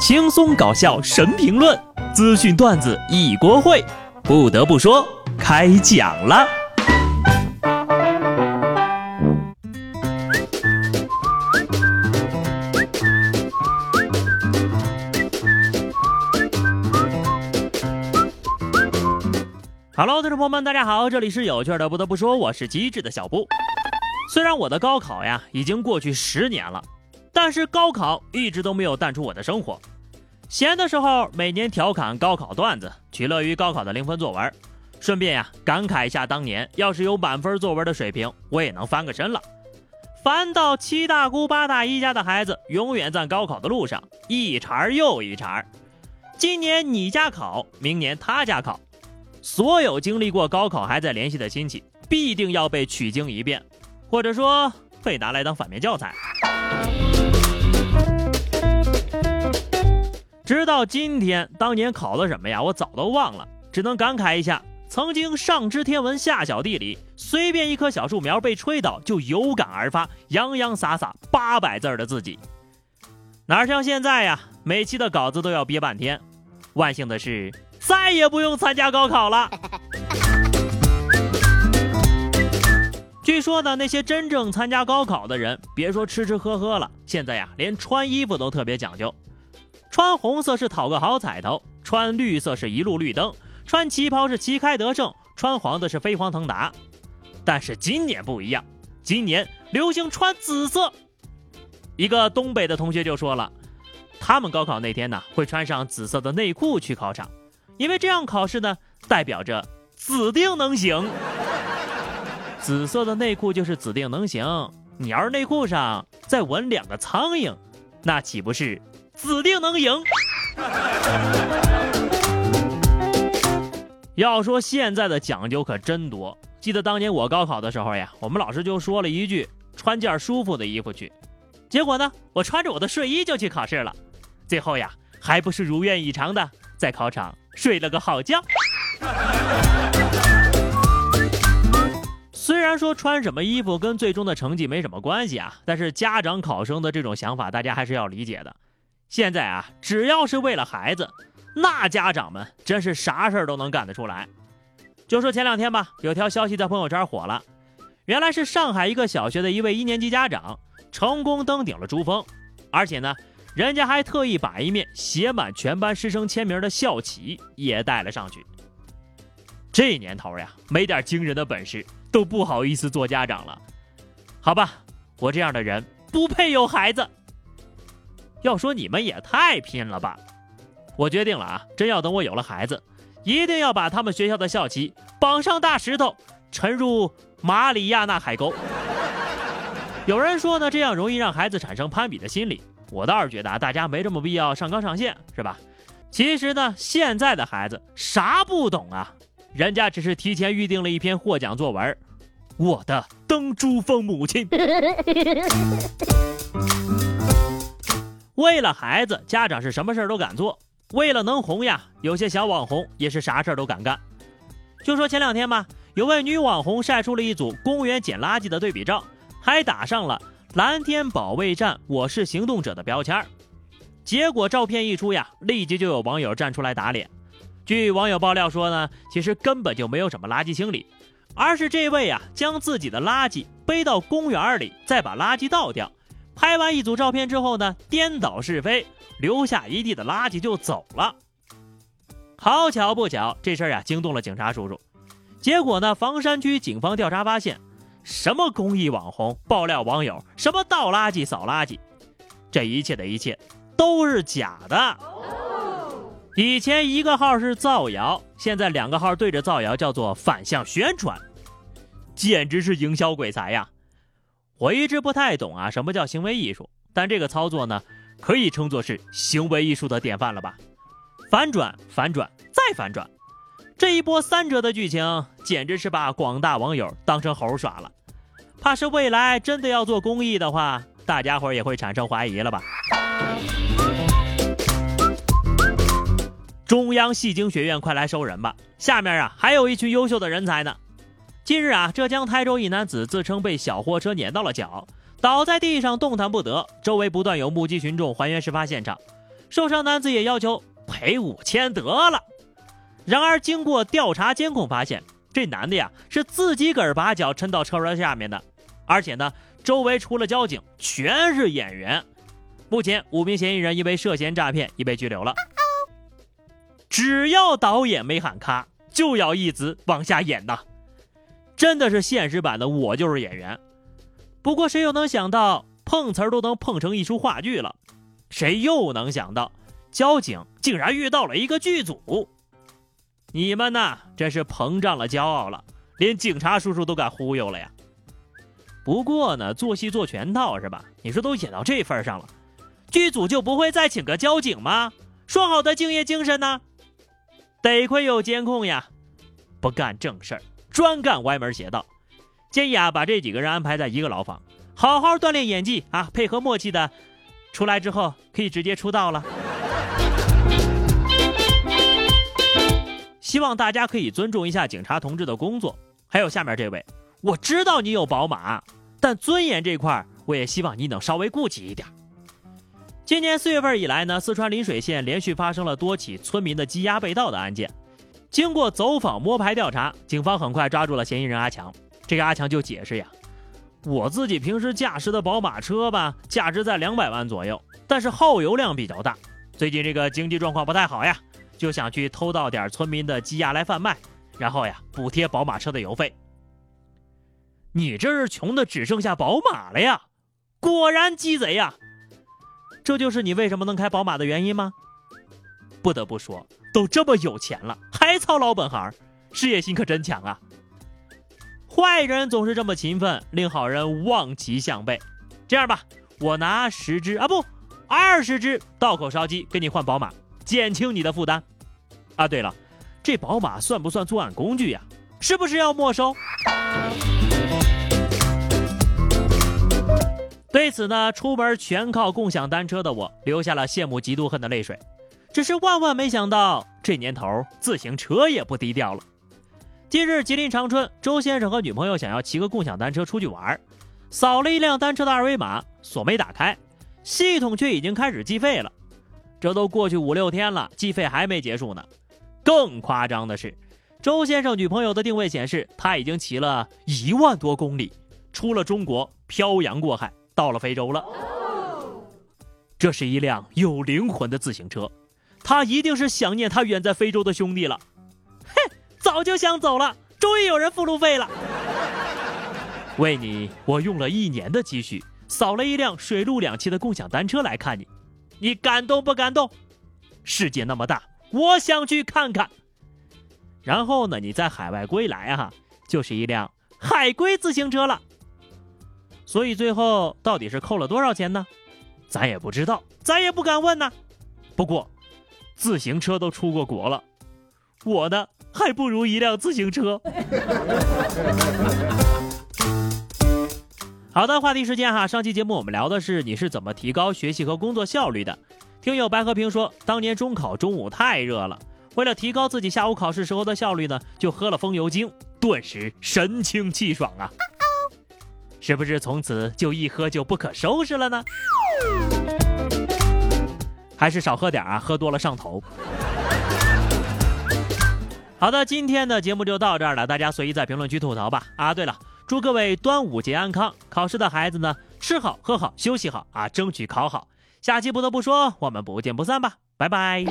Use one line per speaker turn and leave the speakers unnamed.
轻松搞笑神评论，资讯段子一锅烩。不得不说，开讲了。Hello，听众朋友们，大家好，这里是有趣的。不得不说，我是机智的小布。虽然我的高考呀已经过去十年了，但是高考一直都没有淡出我的生活。闲的时候，每年调侃高考段子，取乐于高考的零分作文，顺便呀感慨一下当年要是有满分作文的水平，我也能翻个身了。烦到七大姑八大姨家的孩子永远在高考的路上一茬又一茬。今年你家考，明年他家考。所有经历过高考还在联系的亲戚，必定要被取经一遍，或者说被拿来当反面教材。直到今天，当年考了什么呀？我早都忘了，只能感慨一下，曾经上知天文下晓地理，随便一棵小树苗被吹倒就有感而发，洋洋洒洒八百字的自己，哪像现在呀？每期的稿子都要憋半天。万幸的是。再也不用参加高考了。据说呢，那些真正参加高考的人，别说吃吃喝喝了，现在呀，连穿衣服都特别讲究。穿红色是讨个好彩头，穿绿色是一路绿灯，穿旗袍是旗开得胜，穿黄的是飞黄腾达。但是今年不一样，今年流行穿紫色。一个东北的同学就说了，他们高考那天呢，会穿上紫色的内裤去考场。因为这样考试呢，代表着指定能行。紫色的内裤就是指定能行。你要是内裤上再纹两个苍蝇，那岂不是指定能赢？要说现在的讲究可真多。记得当年我高考的时候呀，我们老师就说了一句：“穿件舒服的衣服去。”结果呢，我穿着我的睡衣就去考试了，最后呀，还不是如愿以偿的在考场。睡了个好觉。虽然说穿什么衣服跟最终的成绩没什么关系啊，但是家长考生的这种想法，大家还是要理解的。现在啊，只要是为了孩子，那家长们真是啥事儿都能干得出来。就说前两天吧，有条消息在朋友圈火了，原来是上海一个小学的一位一年级家长成功登顶了珠峰，而且呢。人家还特意把一面写满全班师生签名的校旗也带了上去。这年头呀，没点惊人的本事都不好意思做家长了。好吧，我这样的人不配有孩子。要说你们也太拼了吧！我决定了啊，真要等我有了孩子，一定要把他们学校的校旗绑上大石头，沉入马里亚纳海沟。有人说呢，这样容易让孩子产生攀比的心理。我倒是觉得啊，大家没这么必要上纲上线，是吧？其实呢，现在的孩子啥不懂啊，人家只是提前预定了一篇获奖作文，《我的登珠峰母亲》。为了孩子，家长是什么事儿都敢做；为了能红呀，有些小网红也是啥事儿都敢干。就说前两天吧，有位女网红晒出了一组公园捡垃圾的对比照，还打上了。蓝天保卫战，我是行动者的标签结果照片一出呀，立即就有网友站出来打脸。据网友爆料说呢，其实根本就没有什么垃圾清理，而是这位呀将自己的垃圾背到公园里，再把垃圾倒掉。拍完一组照片之后呢，颠倒是非，留下一地的垃圾就走了。好巧不巧，这事儿啊惊动了警察叔叔。结果呢，房山区警方调查发现。什么公益网红爆料网友，什么倒垃圾扫垃圾，这一切的一切都是假的。以前一个号是造谣，现在两个号对着造谣叫做反向宣传，简直是营销鬼才呀！我一直不太懂啊，什么叫行为艺术？但这个操作呢，可以称作是行为艺术的典范了吧？反转，反转，再反转。这一波三折的剧情，简直是把广大网友当成猴耍了。怕是未来真的要做公益的话，大家伙也会产生怀疑了吧？中央戏精学院快来收人吧！下面啊，还有一群优秀的人才呢。近日啊，浙江台州一男子自称被小货车碾到了脚，倒在地上动弹不得。周围不断有目击群众还原事发现场，受伤男子也要求赔五千得了。然而经过调查监控发现，这男的呀是自己个儿把脚抻到车轮下面的，而且呢周围除了交警全是演员。目前五名嫌疑人因为涉嫌诈骗已被拘留了。只要导演没喊咔，就要一直往下演呐，真的是现实版的我就是演员。不过谁又能想到碰瓷儿都能碰成一出话剧了？谁又能想到交警竟然遇到了一个剧组？你们呐，真是膨胀了骄傲了，连警察叔叔都敢忽悠了呀！不过呢，做戏做全套是吧？你说都演到这份上了，剧组就不会再请个交警吗？说好的敬业精神呢？得亏有监控呀，不干正事儿，专干歪门邪道。建议啊，把这几个人安排在一个牢房，好好锻炼演技啊，配合默契的，出来之后可以直接出道了。希望大家可以尊重一下警察同志的工作。还有下面这位，我知道你有宝马，但尊严这块我也希望你能稍微顾及一点。今年四月份以来呢，四川邻水县连续发生了多起村民的鸡鸭被盗的案件。经过走访摸排调查，警方很快抓住了嫌疑人阿强。这个阿强就解释呀，我自己平时驾驶的宝马车吧，价值在两百万左右，但是耗油量比较大。最近这个经济状况不太好呀，就想去偷盗点村民的鸡鸭来贩卖，然后呀补贴宝马车的油费。你这是穷的只剩下宝马了呀？果然鸡贼呀！这就是你为什么能开宝马的原因吗？不得不说，都这么有钱了，还操老本行，事业心可真强啊！坏人总是这么勤奋，令好人望其项背。这样吧，我拿十只啊不，二十只道口烧鸡给你换宝马，减轻你的负担。啊，对了，这宝马算不算作案工具呀？是不是要没收？对此呢，出门全靠共享单车的我，流下了羡慕嫉妒恨的泪水。只是万万没想到，这年头自行车也不低调了。近日，吉林长春，周先生和女朋友想要骑个共享单车出去玩，扫了一辆单车的二维码，锁没打开，系统却已经开始计费了。这都过去五六天了，计费还没结束呢。更夸张的是，周先生女朋友的定位显示，他已经骑了一万多公里，出了中国，漂洋过海，到了非洲了。这是一辆有灵魂的自行车，他一定是想念他远在非洲的兄弟了。嘿早就想走了，终于有人付路费了。为你，我用了一年的积蓄，扫了一辆水陆两栖的共享单车来看你，你感动不感动？世界那么大，我想去看看。然后呢，你在海外归来啊，就是一辆海归自行车了。所以最后到底是扣了多少钱呢？咱也不知道，咱也不敢问呐。不过，自行车都出过国了，我呢？还不如一辆自行车。好的，话题时间哈，上期节目我们聊的是你是怎么提高学习和工作效率的。听友白和平说，当年中考中午太热了，为了提高自己下午考试时候的效率呢，就喝了风油精，顿时神清气爽啊！是不是从此就一喝就不可收拾了呢？还是少喝点啊，喝多了上头。好的，今天的节目就到这儿了，大家随意在评论区吐槽吧。啊，对了，祝各位端午节安康，考试的孩子呢，吃好喝好休息好啊，争取考好。下期不得不说，我们不见不散吧，拜拜。